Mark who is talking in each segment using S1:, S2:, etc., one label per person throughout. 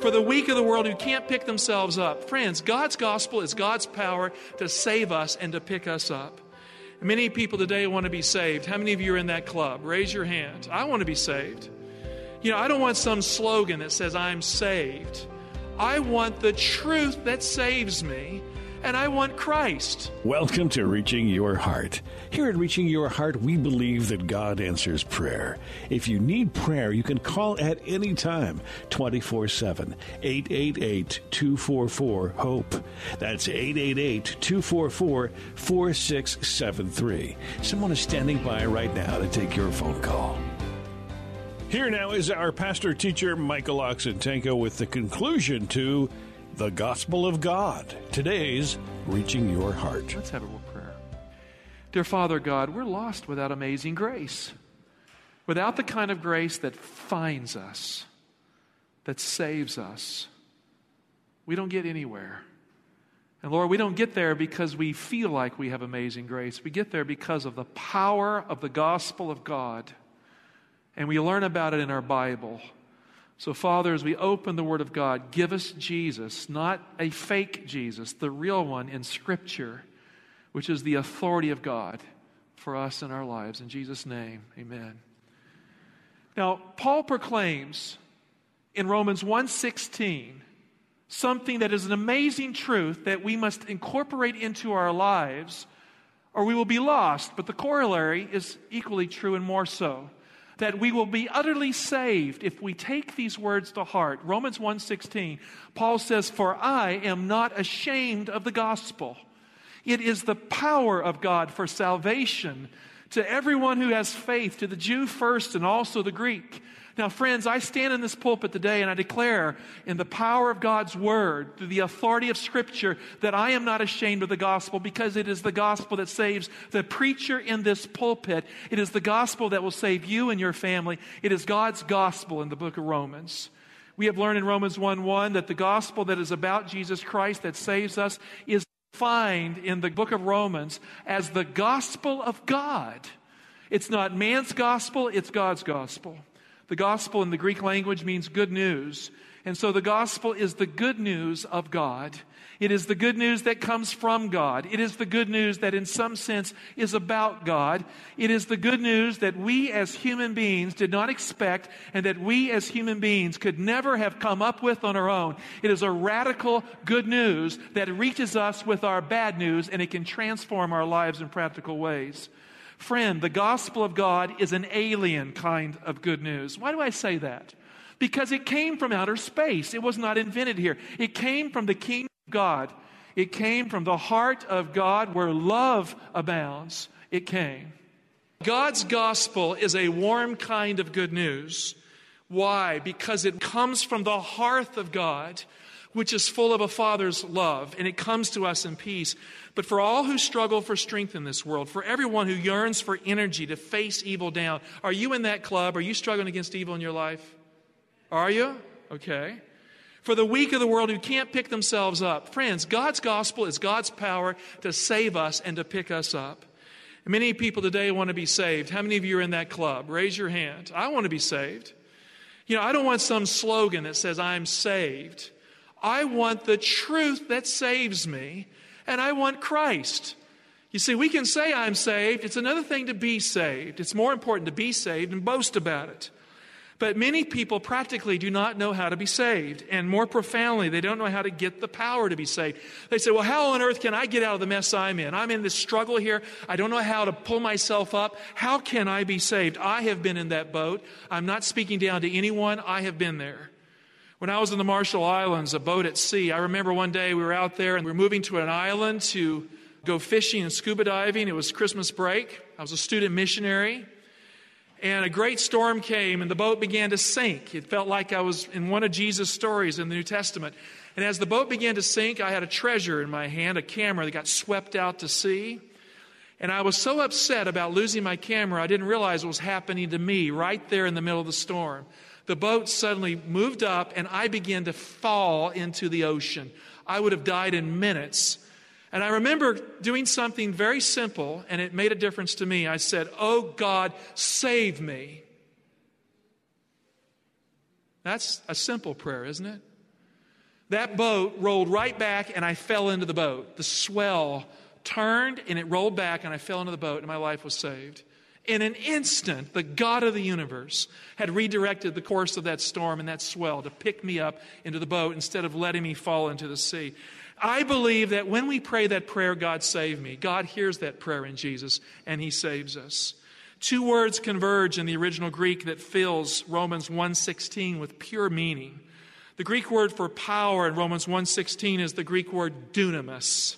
S1: For the weak of the world who can't pick themselves up. Friends, God's gospel is God's power to save us and to pick us up. Many people today want to be saved. How many of you are in that club? Raise your hand. I want to be saved. You know, I don't want some slogan that says I'm saved. I want the truth that saves me and I want Christ.
S2: Welcome to Reaching Your Heart. Here at Reaching Your Heart, we believe that God answers prayer. If you need prayer, you can call at any time 24 7 888 244 HOPE. That's 888 244 4673. Someone is standing by right now to take your phone call. Here now is our pastor teacher, Michael Oxentenko, with the conclusion to the Gospel of God. Today's Reaching Your Heart.
S1: Let's have a little prayer. Dear Father God, we're lost without amazing grace. Without the kind of grace that finds us, that saves us, we don't get anywhere. And Lord, we don't get there because we feel like we have amazing grace. We get there because of the power of the gospel of God. And we learn about it in our Bible. So, Father, as we open the Word of God, give us Jesus, not a fake Jesus, the real one in Scripture, which is the authority of God for us in our lives. In Jesus' name, amen. Now, Paul proclaims in Romans 1:16 something that is an amazing truth that we must incorporate into our lives or we will be lost, but the corollary is equally true and more so that we will be utterly saved if we take these words to heart. Romans 1:16. Paul says, "For I am not ashamed of the gospel. It is the power of God for salvation to everyone who has faith, to the Jew first and also the Greek." Now, friends, I stand in this pulpit today and I declare in the power of God's word, through the authority of Scripture, that I am not ashamed of the gospel because it is the gospel that saves the preacher in this pulpit. It is the gospel that will save you and your family. It is God's gospel in the book of Romans. We have learned in Romans 1 1 that the gospel that is about Jesus Christ that saves us is defined in the book of Romans as the gospel of God. It's not man's gospel, it's God's gospel. The gospel in the Greek language means good news. And so the gospel is the good news of God. It is the good news that comes from God. It is the good news that, in some sense, is about God. It is the good news that we as human beings did not expect and that we as human beings could never have come up with on our own. It is a radical good news that reaches us with our bad news and it can transform our lives in practical ways. Friend, the gospel of God is an alien kind of good news. Why do I say that? Because it came from outer space. It was not invented here. It came from the kingdom of God. It came from the heart of God where love abounds. It came. God's gospel is a warm kind of good news. Why? Because it comes from the hearth of God, which is full of a father's love, and it comes to us in peace. But for all who struggle for strength in this world, for everyone who yearns for energy to face evil down, are you in that club? Are you struggling against evil in your life? Are you? Okay. For the weak of the world who can't pick themselves up, friends, God's gospel is God's power to save us and to pick us up. Many people today want to be saved. How many of you are in that club? Raise your hand. I want to be saved. You know, I don't want some slogan that says I'm saved. I want the truth that saves me and I want Christ. You see, we can say I'm saved. It's another thing to be saved. It's more important to be saved and boast about it. But many people practically do not know how to be saved. And more profoundly, they don't know how to get the power to be saved. They say, Well, how on earth can I get out of the mess I'm in? I'm in this struggle here. I don't know how to pull myself up. How can I be saved? I have been in that boat. I'm not speaking down to anyone. I have been there. When I was in the Marshall Islands, a boat at sea, I remember one day we were out there and we were moving to an island to go fishing and scuba diving. It was Christmas break. I was a student missionary. and a great storm came, and the boat began to sink. It felt like I was in one of Jesus' stories in the New Testament. And as the boat began to sink, I had a treasure in my hand, a camera that got swept out to sea. And I was so upset about losing my camera, I didn't realize what was happening to me right there in the middle of the storm. The boat suddenly moved up, and I began to fall into the ocean. I would have died in minutes. And I remember doing something very simple, and it made a difference to me. I said, Oh God, save me. That's a simple prayer, isn't it? That boat rolled right back, and I fell into the boat. The swell turned, and it rolled back, and I fell into the boat, and my life was saved. In an instant, the God of the universe had redirected the course of that storm and that swell to pick me up into the boat instead of letting me fall into the sea. I believe that when we pray that prayer, God save me, God hears that prayer in Jesus and he saves us. Two words converge in the original Greek that fills Romans 1:16 with pure meaning. The Greek word for power in Romans 1:16 is the Greek word dunamis.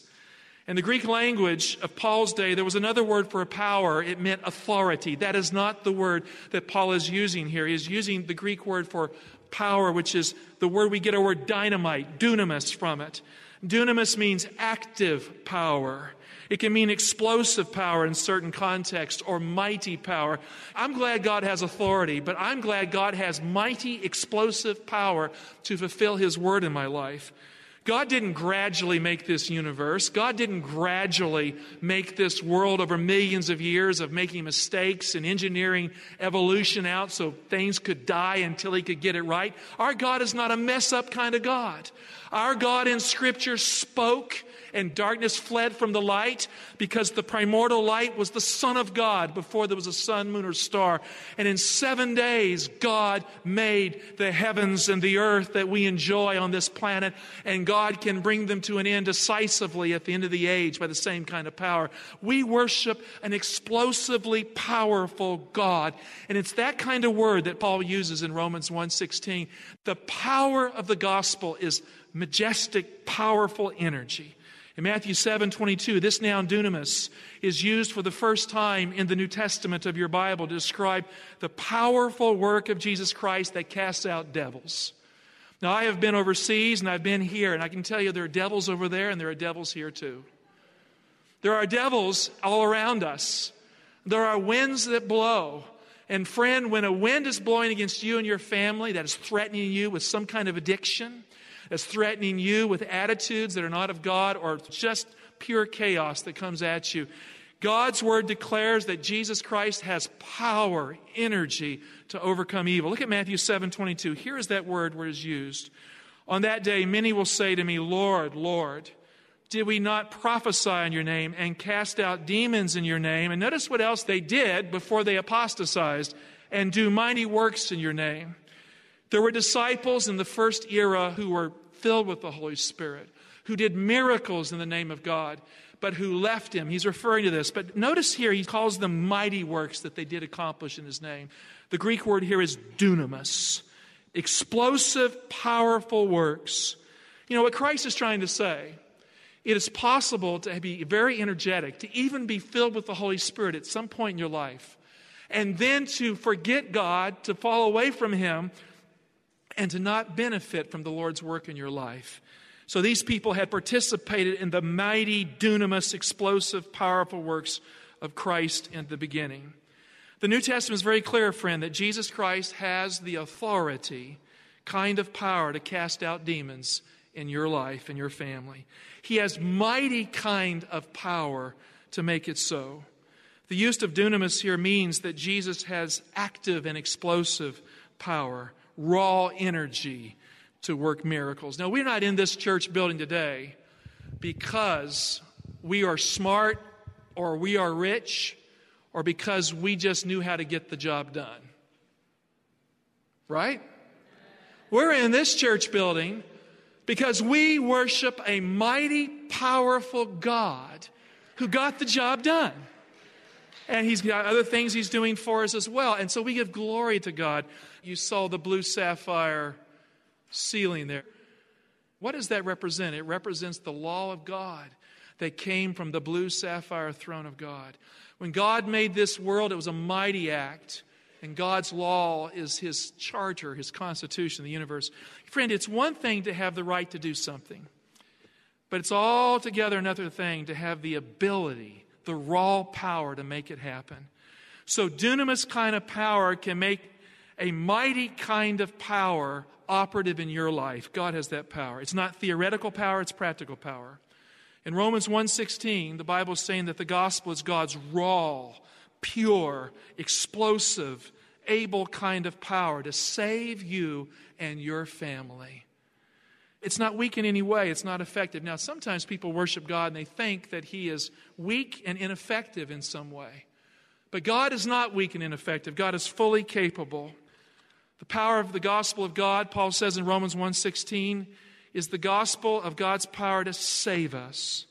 S1: In the Greek language of Paul's day, there was another word for a power. It meant authority. That is not the word that Paul is using here. He is using the Greek word for power, which is the word we get our word dynamite, dunamis from it. Dunamis means active power. It can mean explosive power in certain contexts or mighty power. I'm glad God has authority, but I'm glad God has mighty, explosive power to fulfill His word in my life. God didn't gradually make this universe. God didn't gradually make this world over millions of years of making mistakes and engineering evolution out so things could die until He could get it right. Our God is not a mess up kind of God. Our God in Scripture spoke and darkness fled from the light because the primordial light was the Son of God before there was a sun, moon, or star. And in seven days, God made the heavens and the earth that we enjoy on this planet, and God can bring them to an end decisively at the end of the age by the same kind of power. We worship an explosively powerful God, and it's that kind of word that Paul uses in Romans 1:16. The power of the gospel is majestic, powerful energy. In Matthew 7 22, this noun dunamis is used for the first time in the New Testament of your Bible to describe the powerful work of Jesus Christ that casts out devils. Now, I have been overseas and I've been here, and I can tell you there are devils over there and there are devils here too. There are devils all around us. There are winds that blow. And, friend, when a wind is blowing against you and your family that is threatening you with some kind of addiction, that's threatening you with attitudes that are not of God or just pure chaos that comes at you. God's word declares that Jesus Christ has power, energy to overcome evil. Look at Matthew 7 22. Here is that word where it is used. On that day, many will say to me, Lord, Lord, did we not prophesy in your name and cast out demons in your name? And notice what else they did before they apostatized and do mighty works in your name. There were disciples in the first era who were filled with the Holy Spirit, who did miracles in the name of God, but who left him. He's referring to this. But notice here, he calls them mighty works that they did accomplish in his name. The Greek word here is dunamis explosive, powerful works. You know what Christ is trying to say? It is possible to be very energetic, to even be filled with the Holy Spirit at some point in your life, and then to forget God, to fall away from Him, and to not benefit from the Lord's work in your life. So these people had participated in the mighty, dunamis, explosive, powerful works of Christ in the beginning. The New Testament is very clear, friend, that Jesus Christ has the authority, kind of power to cast out demons in your life and your family. He has mighty kind of power to make it so. The use of dunamis here means that Jesus has active and explosive power raw energy to work miracles. Now, we're not in this church building today because we are smart or we are rich or because we just knew how to get the job done. Right? We're in this church building because we worship a mighty, powerful God who got the job done. And he's got other things he's doing for us as well. And so we give glory to God. You saw the blue sapphire ceiling there. What does that represent? It represents the law of God that came from the blue sapphire throne of God. When God made this world, it was a mighty act. And God's law is his charter, his constitution, the universe. Friend, it's one thing to have the right to do something, but it's altogether another thing to have the ability, the raw power to make it happen. So, dunamis kind of power can make a mighty kind of power operative in your life. God has that power. It's not theoretical power, it's practical power. In Romans 1:16, the Bible is saying that the gospel is God's raw, pure, explosive, able kind of power to save you and your family. It's not weak in any way, it's not effective. Now, sometimes people worship God and they think that He is weak and ineffective in some way. But God is not weak and ineffective, God is fully capable. The power of the gospel of God, Paul says in Romans 1:16, is the gospel of God's power to save us.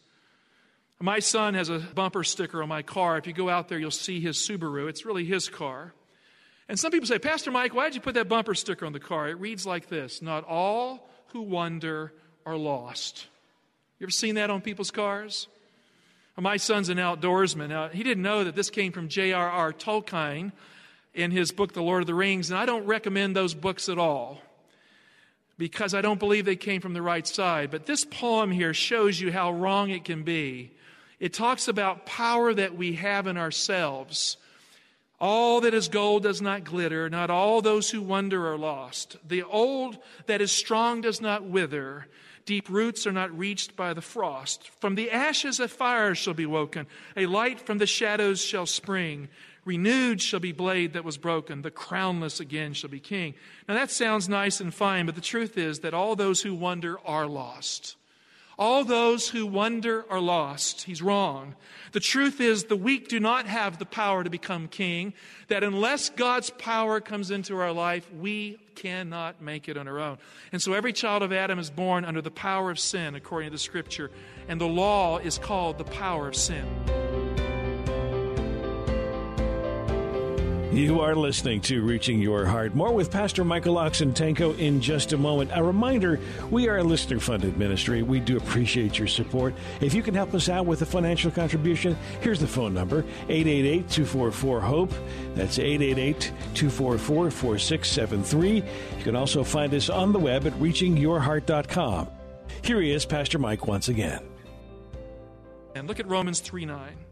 S1: My son has a bumper sticker on my car. If you go out there, you'll see his Subaru. It's really his car. And some people say, Pastor Mike, why did you put that bumper sticker on the car? It reads like this Not all who wonder are lost. You ever seen that on people's cars? My son's an outdoorsman. He didn't know that this came from J.R.R. Tolkien in his book, The Lord of the Rings, and I don't recommend those books at all because I don't believe they came from the right side. But this poem here shows you how wrong it can be. It talks about power that we have in ourselves. All that is gold does not glitter, not all those who wonder are lost. The old that is strong does not wither, deep roots are not reached by the frost. From the ashes a fire shall be woken, a light from the shadows shall spring. Renewed shall be blade that was broken, the crownless again shall be king. Now that sounds nice and fine, but the truth is that all those who wonder are lost. All those who wonder are lost. He's wrong. The truth is, the weak do not have the power to become king, that unless God's power comes into our life, we cannot make it on our own. And so every child of Adam is born under the power of sin, according to the scripture, and the law is called the power of sin.
S2: You are listening to Reaching Your Heart. More with Pastor Michael Oxentenko in just a moment. A reminder we are a listener funded ministry. We do appreciate your support. If you can help us out with a financial contribution, here's the phone number 888 244 HOPE. That's 888 244 4673. You can also find us on the web at reachingyourheart.com. Here he is, Pastor Mike, once again.
S1: And look at Romans 3 9.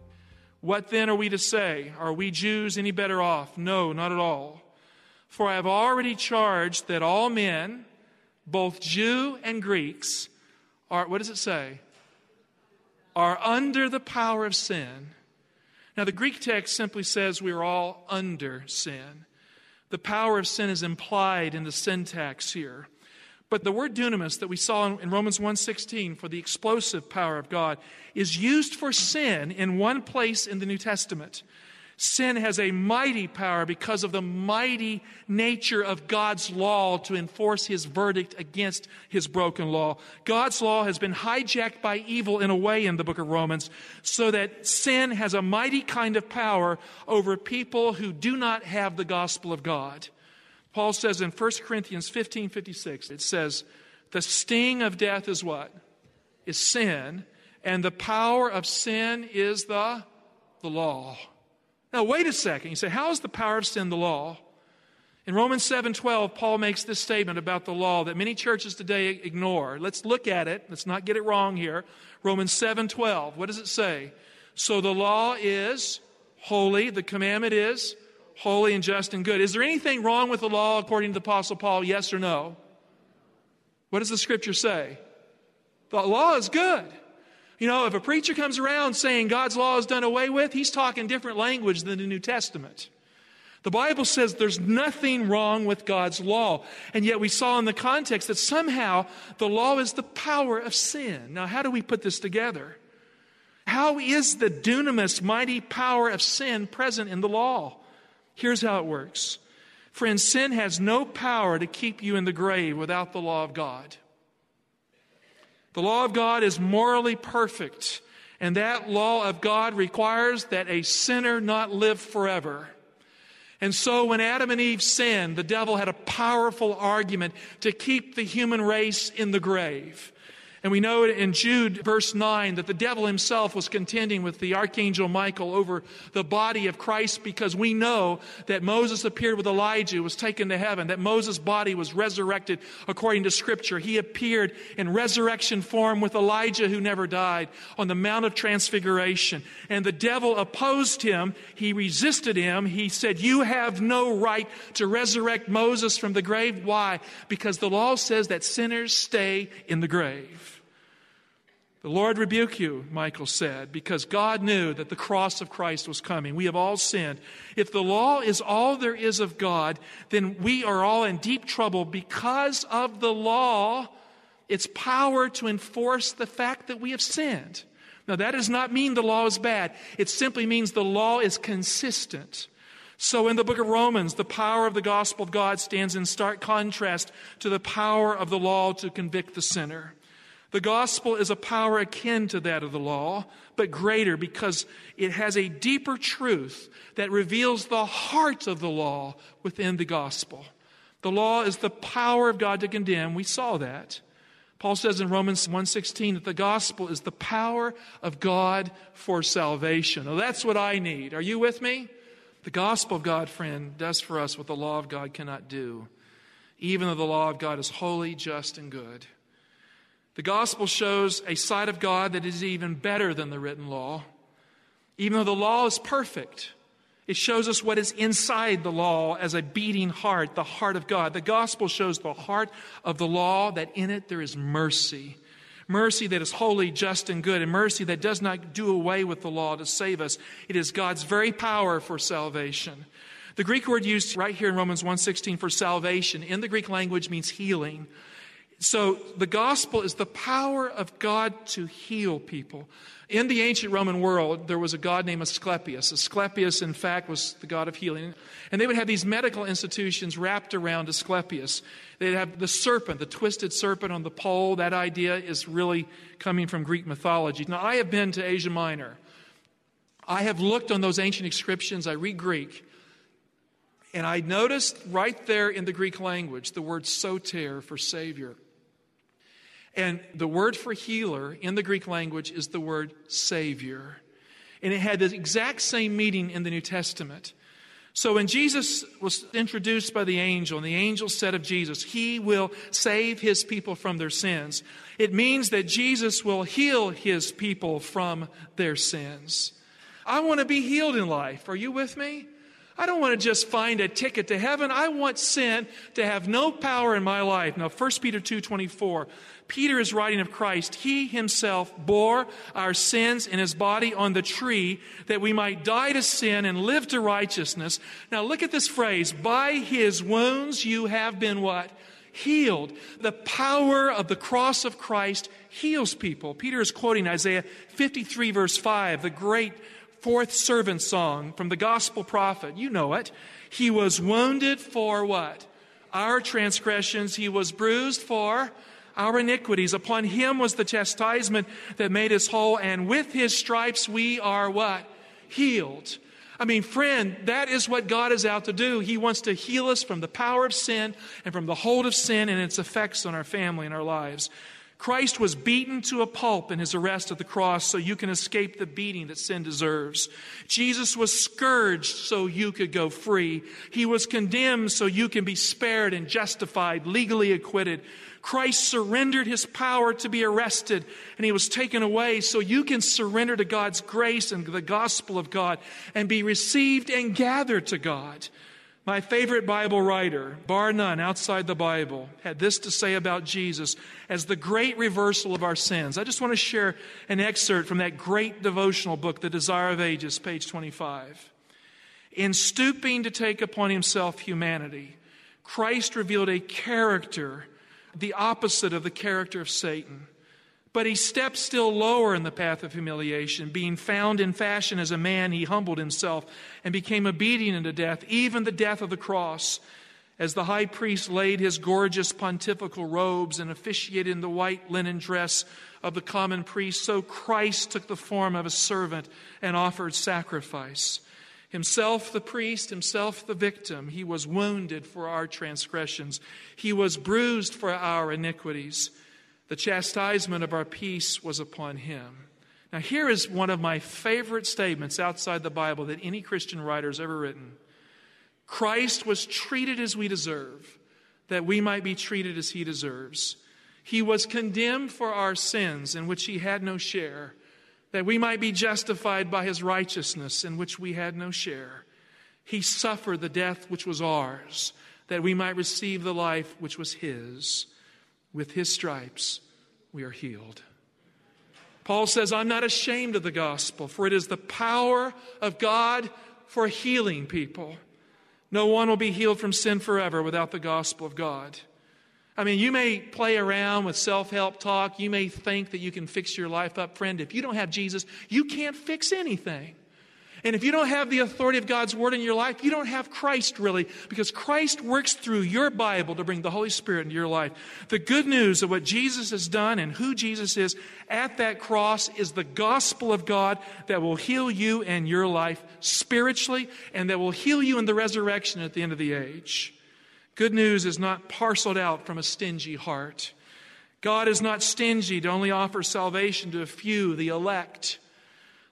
S1: What then are we to say? Are we Jews any better off? No, not at all. For I have already charged that all men, both Jew and Greeks, are, what does it say? Are under the power of sin. Now, the Greek text simply says we are all under sin. The power of sin is implied in the syntax here. But the word dunamis that we saw in Romans 1:16 for the explosive power of God is used for sin in one place in the New Testament. Sin has a mighty power because of the mighty nature of God's law to enforce his verdict against his broken law. God's law has been hijacked by evil in a way in the book of Romans so that sin has a mighty kind of power over people who do not have the gospel of God. Paul says in 1 Corinthians 15 56, it says, The sting of death is what? Is sin, and the power of sin is the, the law. Now, wait a second. You say, How is the power of sin the law? In Romans 7:12, Paul makes this statement about the law that many churches today ignore. Let's look at it. Let's not get it wrong here. Romans 7:12. What does it say? So the law is holy, the commandment is holy and just and good. Is there anything wrong with the law according to the Apostle Paul? Yes or no? What does the scripture say? The law is good. You know, if a preacher comes around saying God's law is done away with, he's talking different language than the New Testament. The Bible says there's nothing wrong with God's law. And yet we saw in the context that somehow the law is the power of sin. Now, how do we put this together? How is the dunamis, mighty power of sin present in the law? Here's how it works. Friends, sin has no power to keep you in the grave without the law of God. The law of God is morally perfect, and that law of God requires that a sinner not live forever. And so when Adam and Eve sinned, the devil had a powerful argument to keep the human race in the grave. And we know in Jude, verse 9, that the devil himself was contending with the archangel Michael over the body of Christ because we know that Moses appeared with Elijah, was taken to heaven, that Moses' body was resurrected according to Scripture. He appeared in resurrection form with Elijah, who never died, on the Mount of Transfiguration. And the devil opposed him. He resisted him. He said, You have no right to resurrect Moses from the grave. Why? Because the law says that sinners stay in the grave. The Lord rebuke you, Michael said, because God knew that the cross of Christ was coming. We have all sinned. If the law is all there is of God, then we are all in deep trouble because of the law, its power to enforce the fact that we have sinned. Now, that does not mean the law is bad. It simply means the law is consistent. So, in the book of Romans, the power of the gospel of God stands in stark contrast to the power of the law to convict the sinner. The gospel is a power akin to that of the law, but greater because it has a deeper truth that reveals the heart of the law within the gospel. The law is the power of God to condemn. We saw that. Paul says in Romans 1:16 that the gospel is the power of God for salvation. Now that's what I need. Are you with me? The gospel of God, friend, does for us what the law of God cannot do, even though the law of God is holy, just, and good. The gospel shows a side of God that is even better than the written law. Even though the law is perfect, it shows us what is inside the law as a beating heart, the heart of God. The gospel shows the heart of the law, that in it there is mercy. Mercy that is holy, just, and good, and mercy that does not do away with the law to save us. It is God's very power for salvation. The Greek word used right here in Romans 1:16 for salvation in the Greek language means healing. So the gospel is the power of God to heal people. In the ancient Roman world, there was a god named Asclepius. Asclepius, in fact, was the god of healing. And they would have these medical institutions wrapped around Asclepius. They'd have the serpent, the twisted serpent on the pole. That idea is really coming from Greek mythology. Now, I have been to Asia Minor. I have looked on those ancient inscriptions. I read Greek. And I noticed right there in the Greek language the word soter for Savior. And the word for healer in the Greek language is the word Savior. And it had the exact same meaning in the New Testament. So when Jesus was introduced by the angel, and the angel said of Jesus, He will save His people from their sins, it means that Jesus will heal His people from their sins. I want to be healed in life. Are you with me? I don't want to just find a ticket to heaven. I want sin to have no power in my life. Now, 1 Peter 2.24, Peter is writing of Christ. He himself bore our sins in his body on the tree that we might die to sin and live to righteousness. Now, look at this phrase. By his wounds you have been what? Healed. The power of the cross of Christ heals people. Peter is quoting Isaiah 53 verse 5, the great fourth servant song from the gospel prophet. You know it. He was wounded for what? Our transgressions. He was bruised for our iniquities. Upon him was the chastisement that made us whole, and with his stripes we are what? Healed. I mean, friend, that is what God is out to do. He wants to heal us from the power of sin and from the hold of sin and its effects on our family and our lives. Christ was beaten to a pulp in his arrest at the cross so you can escape the beating that sin deserves. Jesus was scourged so you could go free. He was condemned so you can be spared and justified, legally acquitted. Christ surrendered his power to be arrested and he was taken away so you can surrender to God's grace and the gospel of God and be received and gathered to God. My favorite Bible writer, bar none outside the Bible, had this to say about Jesus as the great reversal of our sins. I just want to share an excerpt from that great devotional book, The Desire of Ages, page 25. In stooping to take upon himself humanity, Christ revealed a character, the opposite of the character of Satan. But he stepped still lower in the path of humiliation. Being found in fashion as a man, he humbled himself and became obedient unto death, even the death of the cross. As the high priest laid his gorgeous pontifical robes and officiated in the white linen dress of the common priest, so Christ took the form of a servant and offered sacrifice. Himself the priest, himself the victim, he was wounded for our transgressions, he was bruised for our iniquities. The chastisement of our peace was upon him. Now, here is one of my favorite statements outside the Bible that any Christian writer has ever written Christ was treated as we deserve, that we might be treated as he deserves. He was condemned for our sins, in which he had no share, that we might be justified by his righteousness, in which we had no share. He suffered the death which was ours, that we might receive the life which was his. With his stripes, we are healed. Paul says, I'm not ashamed of the gospel, for it is the power of God for healing people. No one will be healed from sin forever without the gospel of God. I mean, you may play around with self help talk. You may think that you can fix your life up. Friend, if you don't have Jesus, you can't fix anything. And if you don't have the authority of God's word in your life, you don't have Christ really, because Christ works through your Bible to bring the Holy Spirit into your life. The good news of what Jesus has done and who Jesus is at that cross is the gospel of God that will heal you and your life spiritually and that will heal you in the resurrection at the end of the age. Good news is not parceled out from a stingy heart. God is not stingy to only offer salvation to a few, the elect.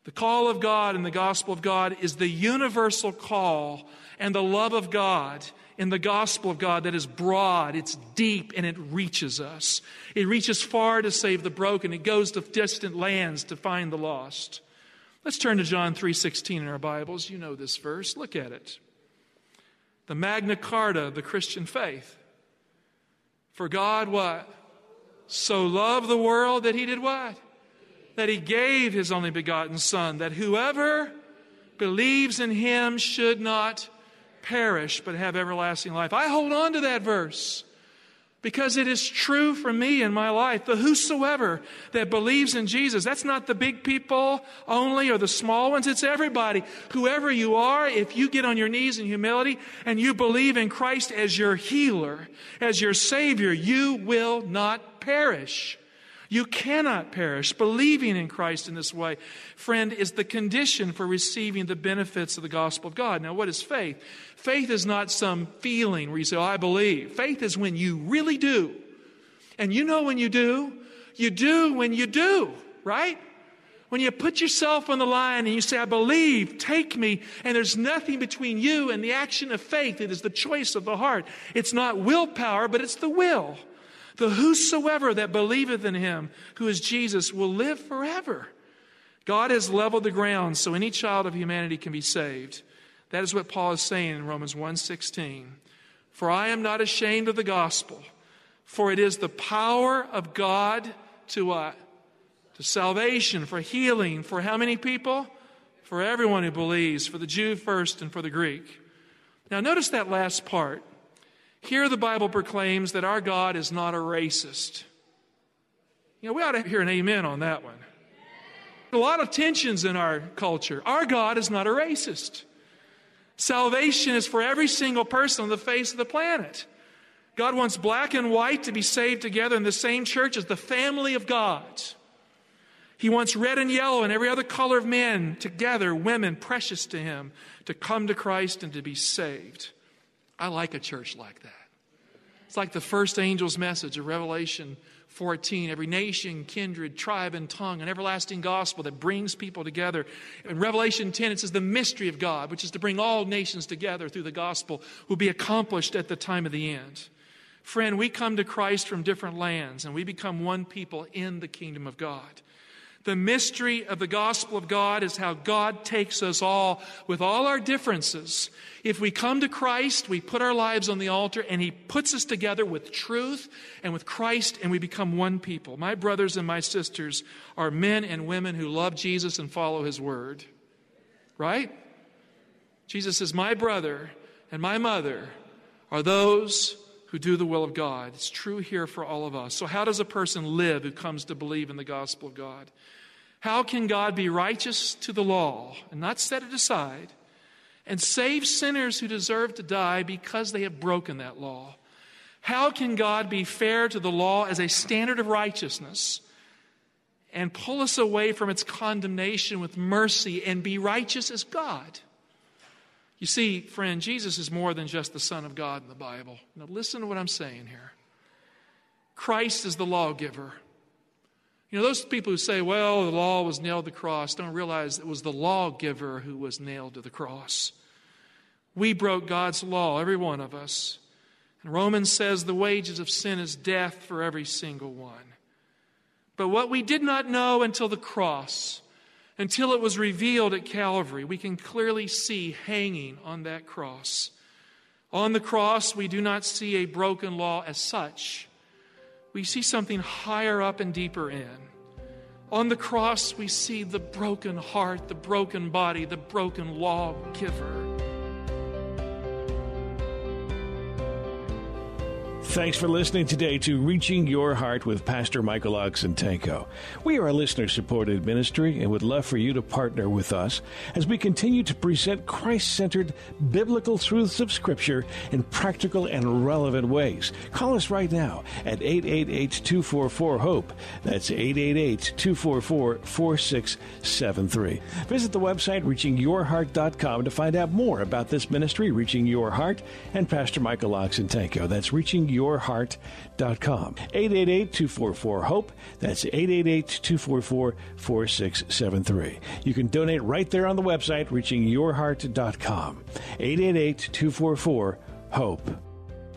S1: The call of God and the gospel of God is the universal call and the love of God in the gospel of God that is broad, it's deep, and it reaches us. It reaches far to save the broken. It goes to distant lands to find the lost. Let's turn to John 3:16 in our Bibles. You know this verse. Look at it. The Magna Carta of the Christian faith. For God what? So loved the world that he did what? That he gave his only begotten Son, that whoever believes in him should not perish, but have everlasting life. I hold on to that verse because it is true for me in my life. The whosoever that believes in Jesus, that's not the big people only or the small ones, it's everybody. Whoever you are, if you get on your knees in humility and you believe in Christ as your healer, as your Savior, you will not perish. You cannot perish. Believing in Christ in this way, friend, is the condition for receiving the benefits of the gospel of God. Now, what is faith? Faith is not some feeling where you say, oh, I believe. Faith is when you really do. And you know when you do, you do when you do, right? When you put yourself on the line and you say, I believe, take me, and there's nothing between you and the action of faith, it is the choice of the heart. It's not willpower, but it's the will. The whosoever that believeth in him, who is Jesus, will live forever. God has leveled the ground so any child of humanity can be saved. That is what Paul is saying in Romans 1:16. For I am not ashamed of the gospel, for it is the power of God to what? To salvation, for healing, for how many people? For everyone who believes, for the Jew first and for the Greek. Now notice that last part. Here, the Bible proclaims that our God is not a racist. You know, we ought to hear an amen on that one. A lot of tensions in our culture. Our God is not a racist. Salvation is for every single person on the face of the planet. God wants black and white to be saved together in the same church as the family of God. He wants red and yellow and every other color of men together, women precious to Him, to come to Christ and to be saved. I like a church like that. It's like the first angel's message of Revelation 14 every nation, kindred, tribe, and tongue, an everlasting gospel that brings people together. In Revelation 10, it says the mystery of God, which is to bring all nations together through the gospel, will be accomplished at the time of the end. Friend, we come to Christ from different lands and we become one people in the kingdom of God. The mystery of the gospel of God is how God takes us all with all our differences. If we come to Christ, we put our lives on the altar and He puts us together with truth and with Christ and we become one people. My brothers and my sisters are men and women who love Jesus and follow His word. Right? Jesus says, My brother and my mother are those who do the will of God. It's true here for all of us. So, how does a person live who comes to believe in the gospel of God? How can God be righteous to the law and not set it aside and save sinners who deserve to die because they have broken that law? How can God be fair to the law as a standard of righteousness and pull us away from its condemnation with mercy and be righteous as God? You see, friend, Jesus is more than just the Son of God in the Bible. Now, listen to what I'm saying here. Christ is the lawgiver. You know, those people who say, well, the law was nailed to the cross, don't realize it was the lawgiver who was nailed to the cross. We broke God's law, every one of us. And Romans says the wages of sin is death for every single one. But what we did not know until the cross, until it was revealed at Calvary, we can clearly see hanging on that cross. On the cross, we do not see a broken law as such we see something higher up and deeper in. On the cross, we see the broken heart, the broken body, the broken lawgiver.
S2: Thanks for listening today to Reaching Your Heart with Pastor Michael Oxentenko. We are a listener supported ministry and would love for you to partner with us as we continue to present Christ centered biblical truths of Scripture in practical and relevant ways. Call us right now at 888 244 HOPE. That's 888 244 4673. Visit the website reachingyourheart.com to find out more about this ministry, Reaching Your Heart, and Pastor Michael Oxentenko. That's Reaching Your yourheart.com. 888-244-HOPE. That's 888-244-4673. You can donate right there on the website, reachingyourheart.com. 888-244-HOPE.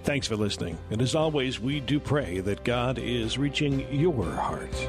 S2: Thanks for listening. And as always, we do pray that God is reaching your heart.